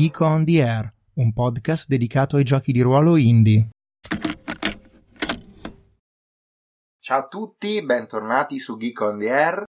Geek on the Air, un podcast dedicato ai giochi di ruolo indie. Ciao a tutti, bentornati su Geek on the Air.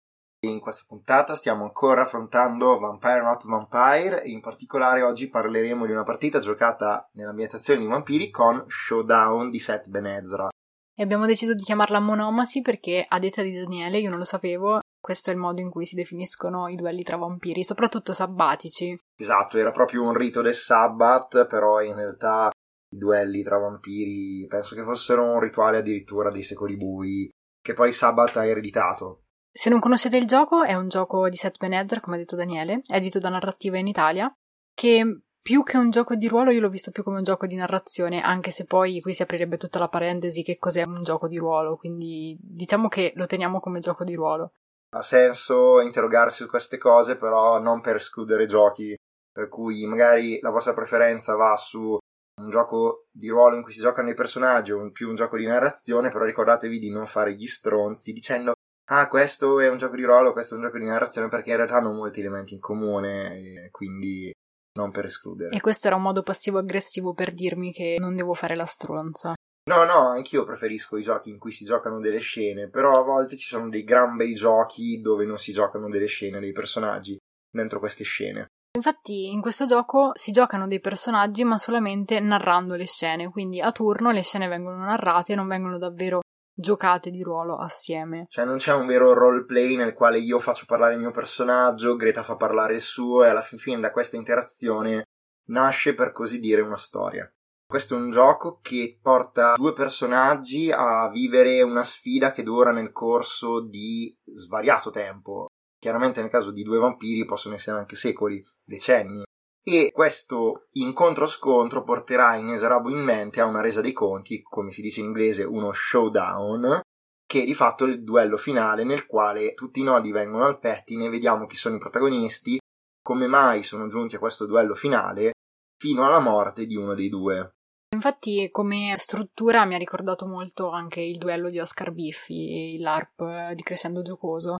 In questa puntata stiamo ancora affrontando Vampire Not Vampire e in particolare oggi parleremo di una partita giocata nell'ambientazione di vampiri con Showdown di Seth Benezra. E abbiamo deciso di chiamarla monomasi perché, a detta di Daniele, io non lo sapevo, questo è il modo in cui si definiscono i duelli tra vampiri, soprattutto sabbatici. Esatto, era proprio un rito del sabbat, però in realtà i duelli tra vampiri penso che fossero un rituale addirittura dei secoli bui, che poi Sabbath ha ereditato. Se non conoscete il gioco, è un gioco di Seth Benedzer, come ha detto Daniele, edito da Narrativa in Italia, che più che un gioco di ruolo io l'ho visto più come un gioco di narrazione, anche se poi qui si aprirebbe tutta la parentesi che cos'è un gioco di ruolo, quindi diciamo che lo teniamo come gioco di ruolo. Ha senso interrogarsi su queste cose, però non per escludere giochi, per cui magari la vostra preferenza va su un gioco di ruolo in cui si giocano i personaggi o più un gioco di narrazione, però ricordatevi di non fare gli stronzi dicendo ah questo è un gioco di ruolo, questo è un gioco di narrazione perché in realtà hanno molti elementi in comune e quindi non per escludere. E questo era un modo passivo-aggressivo per dirmi che non devo fare la stronza. No, no, anch'io preferisco i giochi in cui si giocano delle scene, però a volte ci sono dei gran bei giochi dove non si giocano delle scene, dei personaggi dentro queste scene. Infatti in questo gioco si giocano dei personaggi ma solamente narrando le scene, quindi a turno le scene vengono narrate e non vengono davvero giocate di ruolo assieme. Cioè non c'è un vero roleplay nel quale io faccio parlare il mio personaggio, Greta fa parlare il suo e alla fin fine da questa interazione nasce per così dire una storia. Questo è un gioco che porta due personaggi a vivere una sfida che dura nel corso di svariato tempo. Chiaramente nel caso di due vampiri possono essere anche secoli, decenni. E questo incontro-scontro porterà inesorabilmente a una resa dei conti, come si dice in inglese, uno showdown, che è di fatto il duello finale nel quale tutti i nodi vengono al pettine, vediamo chi sono i protagonisti, come mai sono giunti a questo duello finale, fino alla morte di uno dei due. Infatti, come struttura mi ha ricordato molto anche il duello di Oscar Biffi l'ARP di Crescendo Giocoso,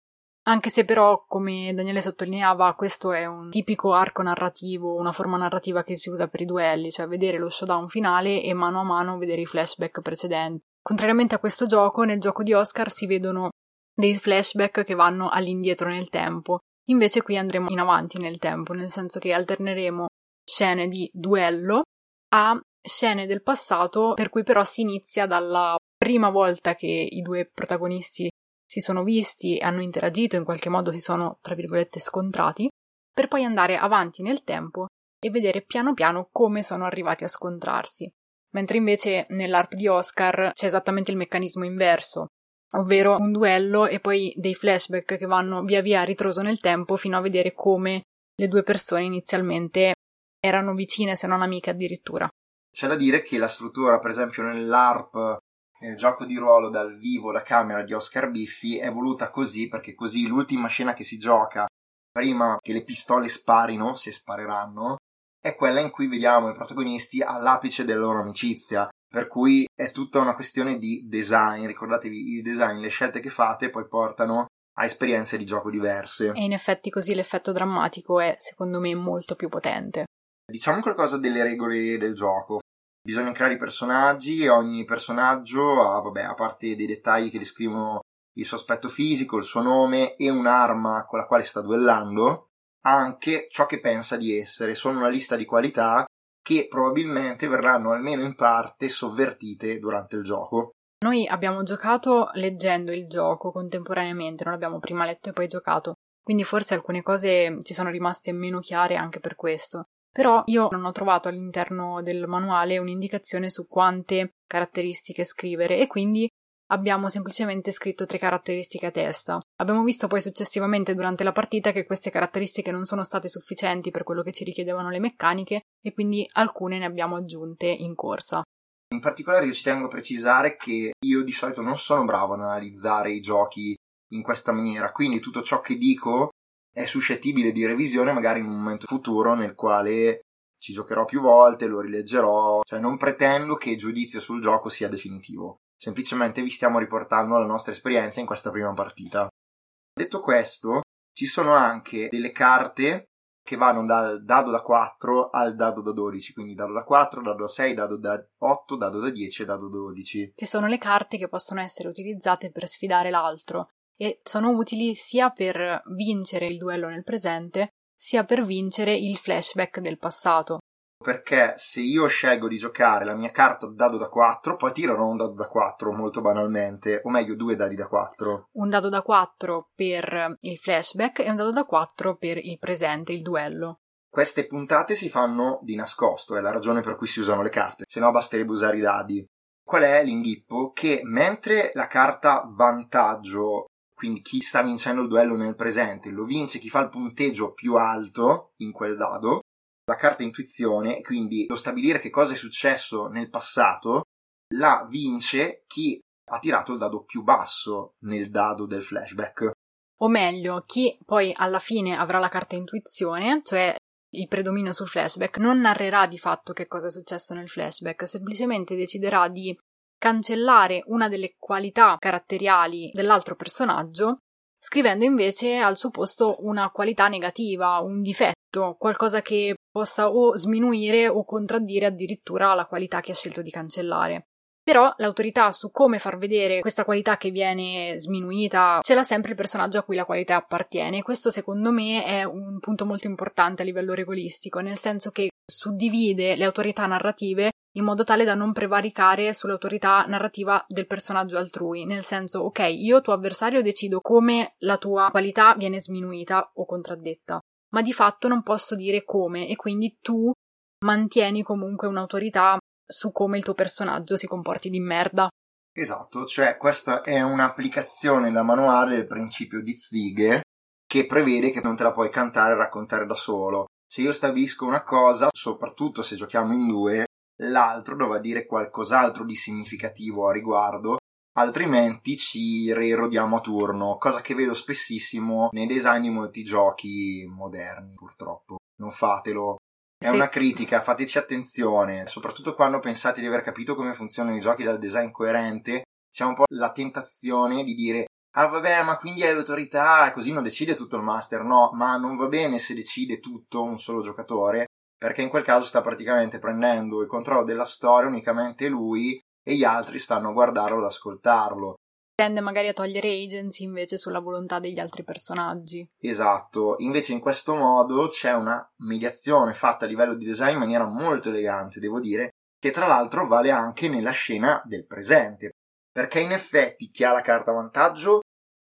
anche se però, come Daniele sottolineava, questo è un tipico arco narrativo, una forma narrativa che si usa per i duelli, cioè vedere lo showdown finale e mano a mano vedere i flashback precedenti. Contrariamente a questo gioco, nel gioco di Oscar si vedono dei flashback che vanno all'indietro nel tempo. Invece qui andremo in avanti nel tempo, nel senso che alterneremo scene di duello a scene del passato, per cui però si inizia dalla prima volta che i due protagonisti si sono visti, hanno interagito, in qualche modo si sono, tra virgolette, scontrati, per poi andare avanti nel tempo e vedere piano piano come sono arrivati a scontrarsi. Mentre invece nell'ARP di Oscar c'è esattamente il meccanismo inverso, ovvero un duello e poi dei flashback che vanno via via a ritroso nel tempo fino a vedere come le due persone inizialmente erano vicine, se non amiche addirittura. C'è da dire che la struttura, per esempio, nell'ARP nel gioco di ruolo dal vivo da camera di Oscar Biffi è voluta così perché così l'ultima scena che si gioca prima che le pistole sparino, se spareranno, è quella in cui vediamo i protagonisti all'apice della loro amicizia. Per cui è tutta una questione di design. Ricordatevi, il design, le scelte che fate poi portano a esperienze di gioco diverse. E in effetti così l'effetto drammatico è, secondo me, molto più potente. Diciamo qualcosa delle regole del gioco. Bisogna creare i personaggi e ogni personaggio ha, vabbè, a parte dei dettagli che descrivono il suo aspetto fisico, il suo nome e un'arma con la quale sta duellando, anche ciò che pensa di essere. Sono una lista di qualità che probabilmente verranno almeno in parte sovvertite durante il gioco. Noi abbiamo giocato leggendo il gioco contemporaneamente, non abbiamo prima letto e poi giocato, quindi forse alcune cose ci sono rimaste meno chiare anche per questo. Però io non ho trovato all'interno del manuale un'indicazione su quante caratteristiche scrivere e quindi abbiamo semplicemente scritto tre caratteristiche a testa. Abbiamo visto poi successivamente durante la partita che queste caratteristiche non sono state sufficienti per quello che ci richiedevano le meccaniche e quindi alcune ne abbiamo aggiunte in corsa. In particolare io ci tengo a precisare che io di solito non sono bravo ad analizzare i giochi in questa maniera, quindi tutto ciò che dico è suscettibile di revisione magari in un momento futuro nel quale ci giocherò più volte, lo rileggerò, cioè non pretendo che il giudizio sul gioco sia definitivo, semplicemente vi stiamo riportando la nostra esperienza in questa prima partita. Detto questo, ci sono anche delle carte che vanno dal dado da 4 al dado da 12, quindi dado da 4, dado da 6, dado da 8, dado da 10 e dado da 12. Che sono le carte che possono essere utilizzate per sfidare l'altro e sono utili sia per vincere il duello nel presente, sia per vincere il flashback del passato perché se io scelgo di giocare la mia carta dado da 4, poi tirerò un dado da 4 molto banalmente, o meglio due dadi da 4. Un dado da 4 per il flashback e un dado da 4 per il presente, il duello. Queste puntate si fanno di nascosto, è la ragione per cui si usano le carte, se no basterebbe usare i dadi. Qual è l'inghippo? Che mentre la carta vantaggio, quindi chi sta vincendo il duello nel presente, lo vince chi fa il punteggio più alto in quel dado, la carta intuizione, quindi lo stabilire che cosa è successo nel passato, la vince chi ha tirato il dado più basso nel dado del flashback. O meglio, chi poi alla fine avrà la carta intuizione, cioè il predominio sul flashback, non narrerà di fatto che cosa è successo nel flashback, semplicemente deciderà di cancellare una delle qualità caratteriali dell'altro personaggio, scrivendo invece al suo posto una qualità negativa, un difetto, qualcosa che possa o sminuire o contraddire addirittura la qualità che ha scelto di cancellare. Però l'autorità su come far vedere questa qualità che viene sminuita ce l'ha sempre il personaggio a cui la qualità appartiene. Questo secondo me è un punto molto importante a livello regolistico, nel senso che suddivide le autorità narrative in modo tale da non prevaricare sull'autorità narrativa del personaggio altrui, nel senso, ok, io tuo avversario decido come la tua qualità viene sminuita o contraddetta ma di fatto non posso dire come e quindi tu mantieni comunque un'autorità su come il tuo personaggio si comporti di merda. Esatto, cioè questa è un'applicazione da manuale del principio di Zighe che prevede che non te la puoi cantare e raccontare da solo. Se io stabilisco una cosa, soprattutto se giochiamo in due, l'altro dovrà dire qualcos'altro di significativo a riguardo altrimenti ci reerodiamo a turno, cosa che vedo spessissimo nei design di molti giochi moderni, purtroppo. Non fatelo. È sì. una critica, fateci attenzione, soprattutto quando pensate di aver capito come funzionano i giochi dal design coerente, c'è un po' la tentazione di dire ah vabbè ma quindi hai autorità così non decide tutto il master, no, ma non va bene se decide tutto un solo giocatore, perché in quel caso sta praticamente prendendo il controllo della storia unicamente lui e gli altri stanno a guardarlo ad ascoltarlo. Tende magari a togliere agency invece sulla volontà degli altri personaggi. Esatto, invece in questo modo c'è una mediazione fatta a livello di design in maniera molto elegante, devo dire, che tra l'altro vale anche nella scena del presente, perché in effetti chi ha la carta vantaggio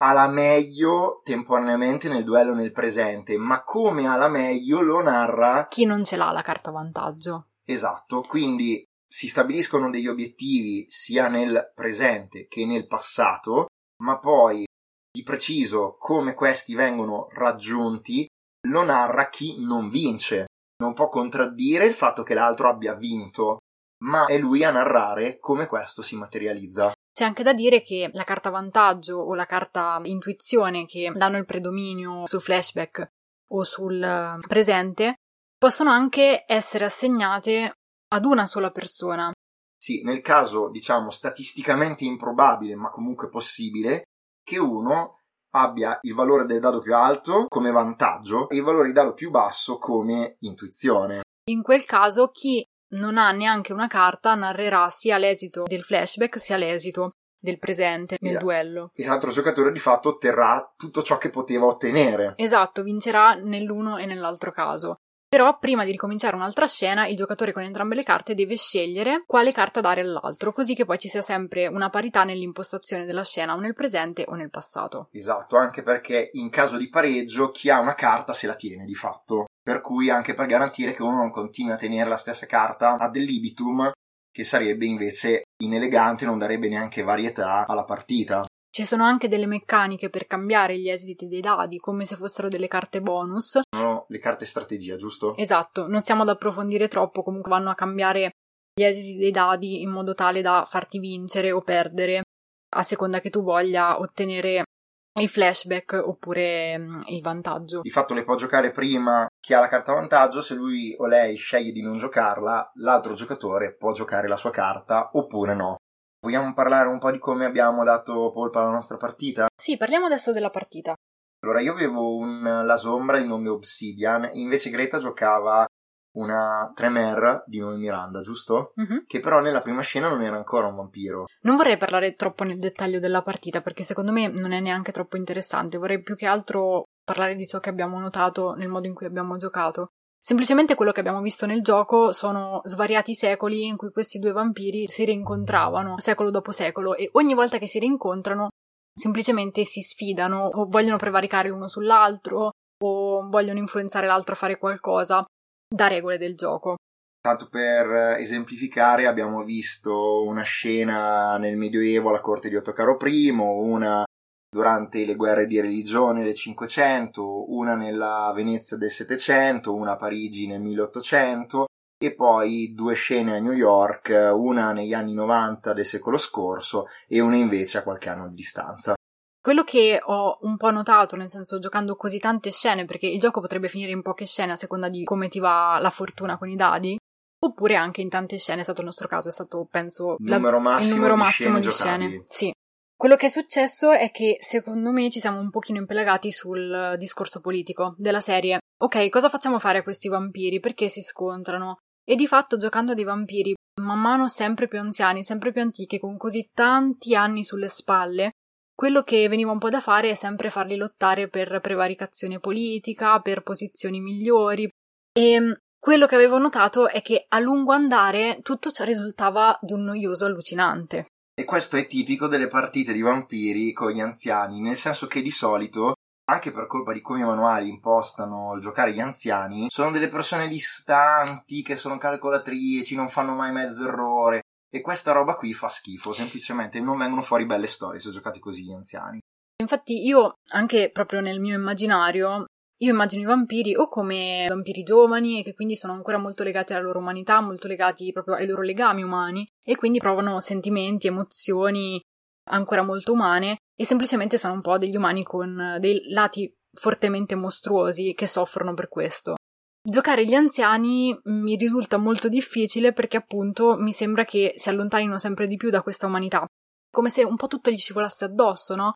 ha la meglio temporaneamente nel duello nel presente, ma come ha la meglio lo narra chi non ce l'ha la carta vantaggio. Esatto, quindi si stabiliscono degli obiettivi sia nel presente che nel passato, ma poi di preciso come questi vengono raggiunti lo narra chi non vince. Non può contraddire il fatto che l'altro abbia vinto, ma è lui a narrare come questo si materializza. C'è anche da dire che la carta vantaggio o la carta intuizione che danno il predominio sul flashback o sul presente possono anche essere assegnate ad una sola persona. Sì, nel caso, diciamo, statisticamente improbabile, ma comunque possibile, che uno abbia il valore del dado più alto come vantaggio e il valore del dado più basso come intuizione. In quel caso, chi non ha neanche una carta narrerà sia l'esito del flashback sia l'esito del presente nel yeah. duello. E l'altro giocatore di fatto otterrà tutto ciò che poteva ottenere. Esatto, vincerà nell'uno e nell'altro caso. Però prima di ricominciare un'altra scena, il giocatore con entrambe le carte deve scegliere quale carta dare all'altro, così che poi ci sia sempre una parità nell'impostazione della scena o nel presente o nel passato. Esatto, anche perché in caso di pareggio chi ha una carta se la tiene di fatto. Per cui anche per garantire che uno non continui a tenere la stessa carta ad libitum, che sarebbe invece inelegante, non darebbe neanche varietà alla partita. Ci sono anche delle meccaniche per cambiare gli esiti dei dadi, come se fossero delle carte bonus. Sono le carte strategia, giusto? Esatto, non stiamo ad approfondire troppo, comunque vanno a cambiare gli esiti dei dadi in modo tale da farti vincere o perdere, a seconda che tu voglia ottenere il flashback oppure mm, il vantaggio. Di fatto le può giocare prima chi ha la carta vantaggio, se lui o lei sceglie di non giocarla, l'altro giocatore può giocare la sua carta oppure no. Vogliamo parlare un po' di come abbiamo dato polpa alla nostra partita? Sì, parliamo adesso della partita. Allora, io avevo un, la sombra di nome Obsidian, invece Greta giocava una Tremere di nome Miranda, giusto? Mhm. Che però nella prima scena non era ancora un vampiro. Non vorrei parlare troppo nel dettaglio della partita perché secondo me non è neanche troppo interessante, vorrei più che altro parlare di ciò che abbiamo notato nel modo in cui abbiamo giocato. Semplicemente quello che abbiamo visto nel gioco sono svariati secoli in cui questi due vampiri si rincontravano secolo dopo secolo e ogni volta che si rincontrano semplicemente si sfidano o vogliono prevaricare l'uno sull'altro o vogliono influenzare l'altro a fare qualcosa da regole del gioco. Tanto per eh, esemplificare, abbiamo visto una scena nel Medioevo alla corte di Ottocaro I, una durante le guerre di religione del 500, una nella Venezia del 700, una a Parigi nel 1800 e poi due scene a New York, una negli anni 90 del secolo scorso e una invece a qualche anno di distanza. Quello che ho un po' notato, nel senso giocando così tante scene, perché il gioco potrebbe finire in poche scene a seconda di come ti va la fortuna con i dadi, oppure anche in tante scene, è stato il nostro caso, è stato penso la- Numero massimo il numero di massimo scene di scene. Sì. Quello che è successo è che secondo me ci siamo un pochino impelagati sul discorso politico della serie. Ok, cosa facciamo fare a questi vampiri? Perché si scontrano? E di fatto giocando a dei vampiri man mano sempre più anziani, sempre più antichi, con così tanti anni sulle spalle, quello che veniva un po' da fare è sempre farli lottare per prevaricazione politica, per posizioni migliori. E mm, quello che avevo notato è che a lungo andare tutto ciò risultava di un noioso allucinante. E questo è tipico delle partite di vampiri con gli anziani, nel senso che di solito, anche per colpa di come i manuali impostano il giocare gli anziani, sono delle persone distanti, che sono calcolatrici, non fanno mai mezzo errore. E questa roba qui fa schifo, semplicemente non vengono fuori belle storie se giocate così gli anziani. Infatti io, anche proprio nel mio immaginario, io immagino i vampiri o come vampiri giovani e che quindi sono ancora molto legati alla loro umanità, molto legati proprio ai loro legami umani e quindi provano sentimenti, emozioni ancora molto umane e semplicemente sono un po' degli umani con dei lati fortemente mostruosi che soffrono per questo. Giocare gli anziani mi risulta molto difficile perché appunto mi sembra che si allontanino sempre di più da questa umanità, come se un po' tutto gli scivolasse addosso, no?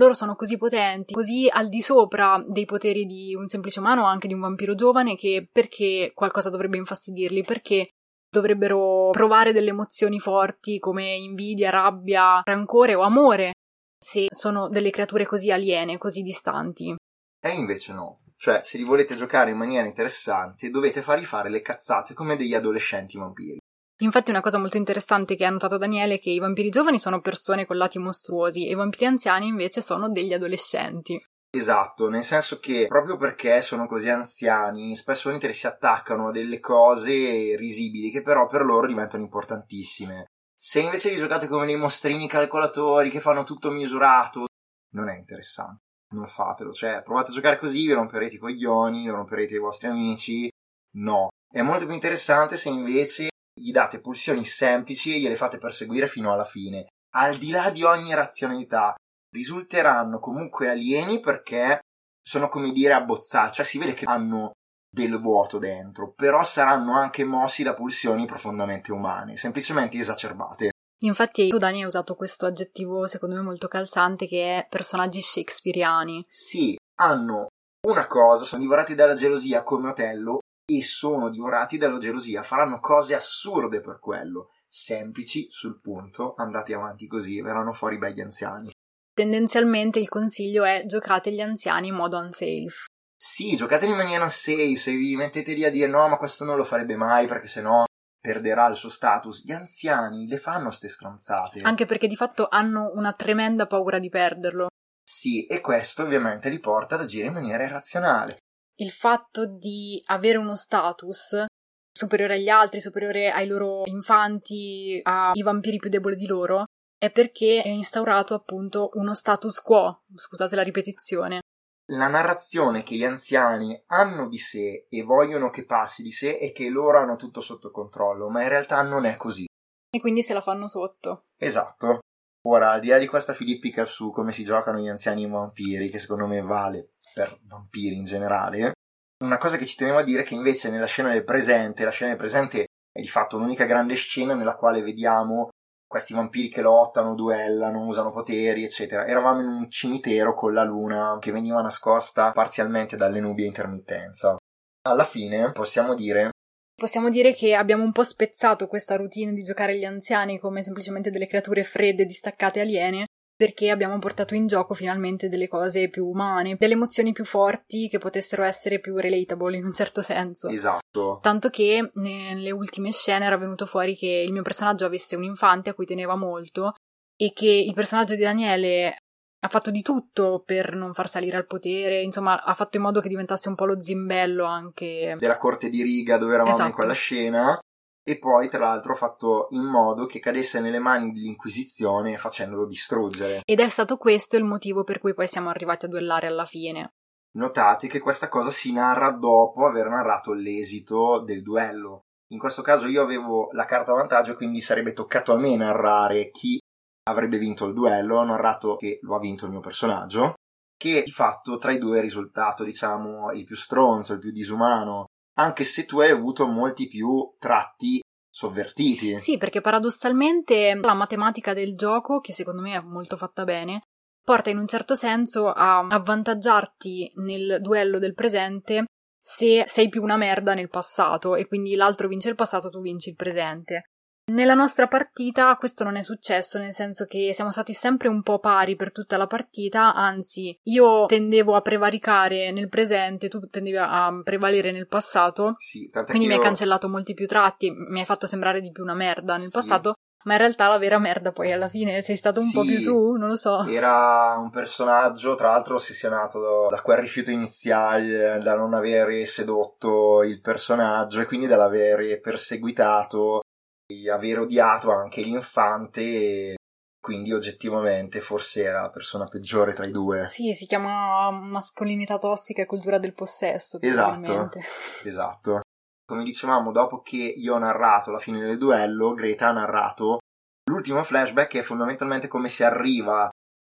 Loro sono così potenti, così al di sopra dei poteri di un semplice umano o anche di un vampiro giovane che perché qualcosa dovrebbe infastidirli? Perché dovrebbero provare delle emozioni forti come invidia, rabbia, rancore o amore se sono delle creature così aliene, così distanti? E invece no. Cioè, se li volete giocare in maniera interessante, dovete fargli fare le cazzate come degli adolescenti vampiri. Infatti una cosa molto interessante che ha notato Daniele è che i vampiri giovani sono persone con lati mostruosi e i vampiri anziani invece sono degli adolescenti. Esatto, nel senso che proprio perché sono così anziani, spesso volentieri si attaccano a delle cose risibili che però per loro diventano importantissime. Se invece li giocate come dei mostrini calcolatori che fanno tutto misurato, non è interessante. Non fatelo, cioè provate a giocare così, vi romperete i coglioni, vi romperete i vostri amici. No. È molto più interessante se invece gli date pulsioni semplici e gliele fate perseguire fino alla fine. Al di là di ogni razionalità, risulteranno comunque alieni perché sono come dire abbozzati, cioè si vede che hanno del vuoto dentro, però saranno anche mossi da pulsioni profondamente umane, semplicemente esacerbate. Infatti tu Dani hai usato questo aggettivo secondo me molto calzante che è personaggi shakespeariani. Sì, hanno una cosa, sono divorati dalla gelosia come Otello e sono divorati dalla gelosia, faranno cose assurde per quello, semplici, sul punto, andate avanti così, verranno fuori begli anziani. Tendenzialmente il consiglio è giocate gli anziani in modo unsafe. Sì, giocateli in maniera safe, se vi mettete lì a dire no, ma questo non lo farebbe mai perché sennò perderà il suo status. Gli anziani le fanno ste stronzate. Anche perché di fatto hanno una tremenda paura di perderlo. Sì, e questo ovviamente li porta ad agire in maniera irrazionale. Il fatto di avere uno status superiore agli altri, superiore ai loro infanti, ai vampiri più deboli di loro, è perché è instaurato appunto uno status quo, scusate la ripetizione. La narrazione che gli anziani hanno di sé e vogliono che passi di sé è che loro hanno tutto sotto controllo, ma in realtà non è così. E quindi se la fanno sotto. Esatto. Ora, al di là di questa filippica su come si giocano gli anziani in vampiri, che secondo me vale per vampiri in generale, una cosa che ci tenevo a dire è che invece nella scena del presente, la scena del presente è di fatto l'unica grande scena nella quale vediamo questi vampiri che lottano, duellano, usano poteri, eccetera. Eravamo in un cimitero con la luna che veniva nascosta parzialmente dalle nubi a intermittenza. Alla fine possiamo dire Possiamo dire che abbiamo un po' spezzato questa routine di giocare gli anziani come semplicemente delle creature fredde, distaccate, aliene, perché abbiamo portato in gioco finalmente delle cose più umane, delle emozioni più forti che potessero essere più relatable in un certo senso. Esatto. Tanto che nelle ultime scene era venuto fuori che il mio personaggio avesse un infante a cui teneva molto e che il personaggio di Daniele ha fatto di tutto per non far salire al potere, insomma, ha fatto in modo che diventasse un po' lo zimbello anche della corte di riga dove eravamo esatto. in quella scena. E poi, tra l'altro, ha fatto in modo che cadesse nelle mani dell'Inquisizione facendolo distruggere. Ed è stato questo il motivo per cui poi siamo arrivati a duellare alla fine. Notate che questa cosa si narra dopo aver narrato l'esito del duello. In questo caso io avevo la carta vantaggio, quindi sarebbe toccato a me narrare chi avrebbe vinto il duello, ho narrato che lo ha vinto il mio personaggio, che di fatto tra i due è risultato, diciamo, il più stronzo, il più disumano, anche se tu hai avuto molti più tratti sovvertiti. Sì, perché paradossalmente la matematica del gioco, che secondo me è molto fatta bene, porta in un certo senso a avvantaggiarti nel duello del presente se sei più una merda nel passato e quindi l'altro vince il passato, tu vinci il presente. Nella nostra partita questo non è successo, nel senso che siamo stati sempre un po' pari per tutta la partita, anzi io tendevo a prevaricare nel presente, tu tendevi a prevalere nel passato, Sì, quindi mi hai io- cancellato molti più tratti, mi hai fatto sembrare di più una merda nel Sì. passato, ma in realtà la vera merda poi alla fine sei stato un po' Sì. più tu, non lo so. Era un personaggio, tra l'alro, ossessionato da quel rifiuto iniziale, da non avere sedotto il personaggio e quindi dall'avere perseguitato aver odiato anche l'infante. Quindi oggettivamente forse era la persona peggiore tra i due. Sì, si chiama mascolinità tossica e cultura del possesso, Esatto. Esatto. Come dicevamo, dopo che io ho narrato la fine del duello, Greta ha narrato l'ultimo flashback che è fondamentalmente come si arriva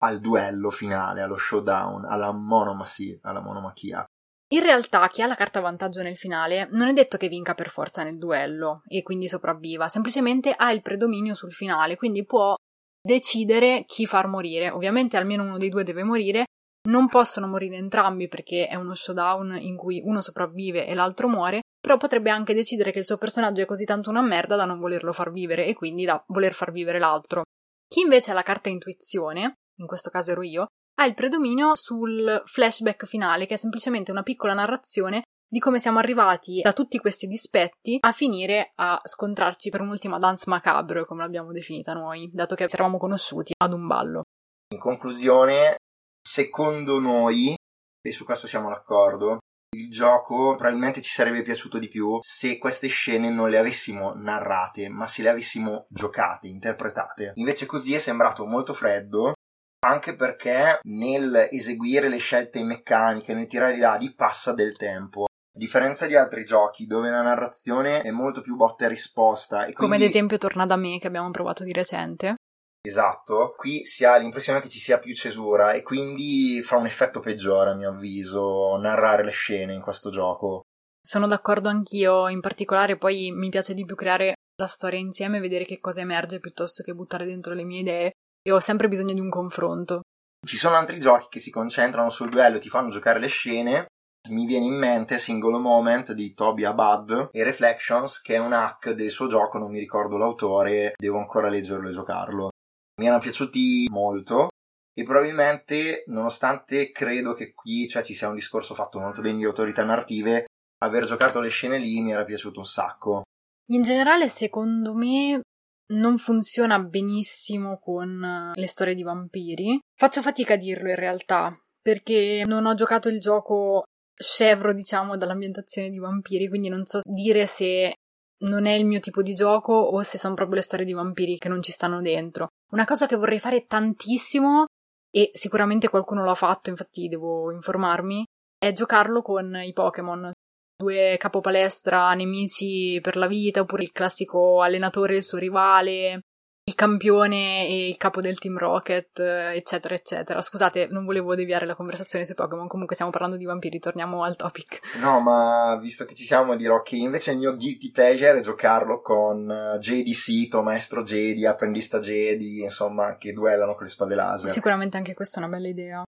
al duello finale, allo showdown, alla monomacy, alla monomachia. In realtà chi ha la carta vantaggio nel finale non è detto che vinca per forza nel duello e quindi sopravviva, semplicemente ha il predominio sul finale, quindi può decidere chi far morire. Ovviamente almeno uno dei due deve morire, non possono morire entrambi perché è uno showdown in cui uno sopravvive e l'altro muore, però potrebbe anche decidere che il suo personaggio è così tanto una merda da non volerlo far vivere e quindi da voler far vivere l'altro. Chi invece ha la carta intuizione, in questo caso ero io, ha il predominio sul flashback finale, che è semplicemente una piccola narrazione di come siamo arrivati da tutti questi dispetti a finire a scontrarci per un'ultima dance macabre, come l'abbiamo definita noi, dato che ci eravamo conosciuti ad un ballo. In conclusione, secondo noi, e su questo siamo d'accordo, il gioco probabilmente ci sarebbe piaciuto di più se queste scene non le avessimo narrate, ma se le avessimo giocate, interpretate. Invece così è sembrato molto freddo, anche perché nel eseguire le scelte meccaniche, nel tirare i dadi, passa del tempo. A differenza di altri giochi dove la narrazione è molto più botta e risposta. E Come ad quindi- esempio Torna da me, che abbiamo provato di recente. Esatto, qui si ha l'impressione che ci sia più cesura e quindi fa un effetto peggiore a mio avviso narrare le scene in questo gioco. Sono d'accordo anch'io, in particolare poi mi piace di più creare la storia insieme e vedere che cosa emerge piuttosto che buttare dentro le mie idee e ho sempre bisogno di un confronto. Ci sono altri giochi che si concentrano sul duello e ti fanno giocare le scene. Mi viene in mente Single Moment di Toby Abad e Reflections, che è un hack del suo gioco, non mi ricordo l'autore, devo ancora leggerlo e giocarlo. Mi erano piaciuti molto e probabilmente, nonostante credo che qui cioè, ci sia un discorso fatto molto bene di autorità narrative, aver giocato le scene lì mi era piaciuto un sacco. In generale, secondo me, non funziona benissimo con eh, le storie di vampiri. Faccio fatica a dirlo in realtà, perché non ho giocato il gioco scevro, diciamo, dall'ambientazione di vampiri, quindi non so dire se non è il mio tipo di gioco o se sono proprio le storie di vampiri che non ci stanno dentro. Una cosa che vorrei fare tantissimo, e sicuramente qualcuno l'ha fatto, infatti devo informarmi, è giocarlo con i Pokémon. Due capopalestra nemici per la vita, oppure il classico allenatore e il suo rivale. Il campione e il capo del Team Rocket, eccetera, eccetera. Scusate, non volevo deviare la conversazione sui Pokémon, comunque stiamo parlando di vampiri, torniamo al topic. No, ma visto che ci siamo dirò che invece il mio guilty pleasure è giocarlo con eh, Jedi Sito, maestro Jedi, apprendista Jedi, insomma, che duellano con le spade laser. Sicuramente anche questa è una bella idea.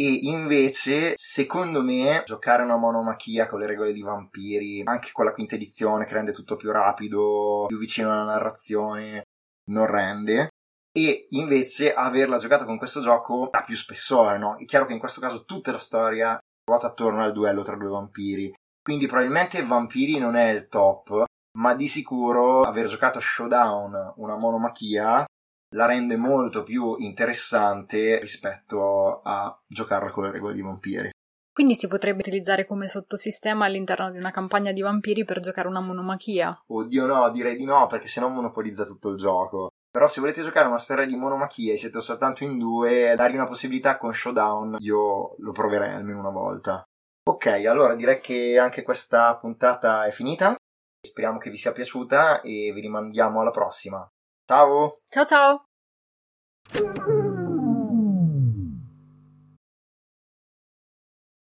E invece, secondo me, giocare una monomachia con le regole di vampiri, anche con la quinta edizione che rende tutto più rapido, più vicino alla narrazione, non rende. E invece averla giocata con questo gioco ha più spessore, no? È chiaro che in questo caso tutta la storia ruota attorno al duello tra due vampiri. Quindi probabilmente Vampiri non è il top, ma di sicuro aver giocato Showdown, una monomachia, la rende molto più interessante rispetto a giocarla con le regole di vampiri. Quindi si potrebbe utilizzare come sottosistema all'interno di una campagna di vampiri per giocare una monomachia? Oddio no, direi di no, perché sennò monopolizza tutto il gioco. Però se volete giocare una storia di monomachia e siete soltanto in due, dargli una possibilità con Showdown, io lo proverei almeno una volta. Ok, allora direi che anche questa puntata è finita. Speriamo che vi sia piaciuta e vi rimandiamo alla prossima. 阿呜，超超。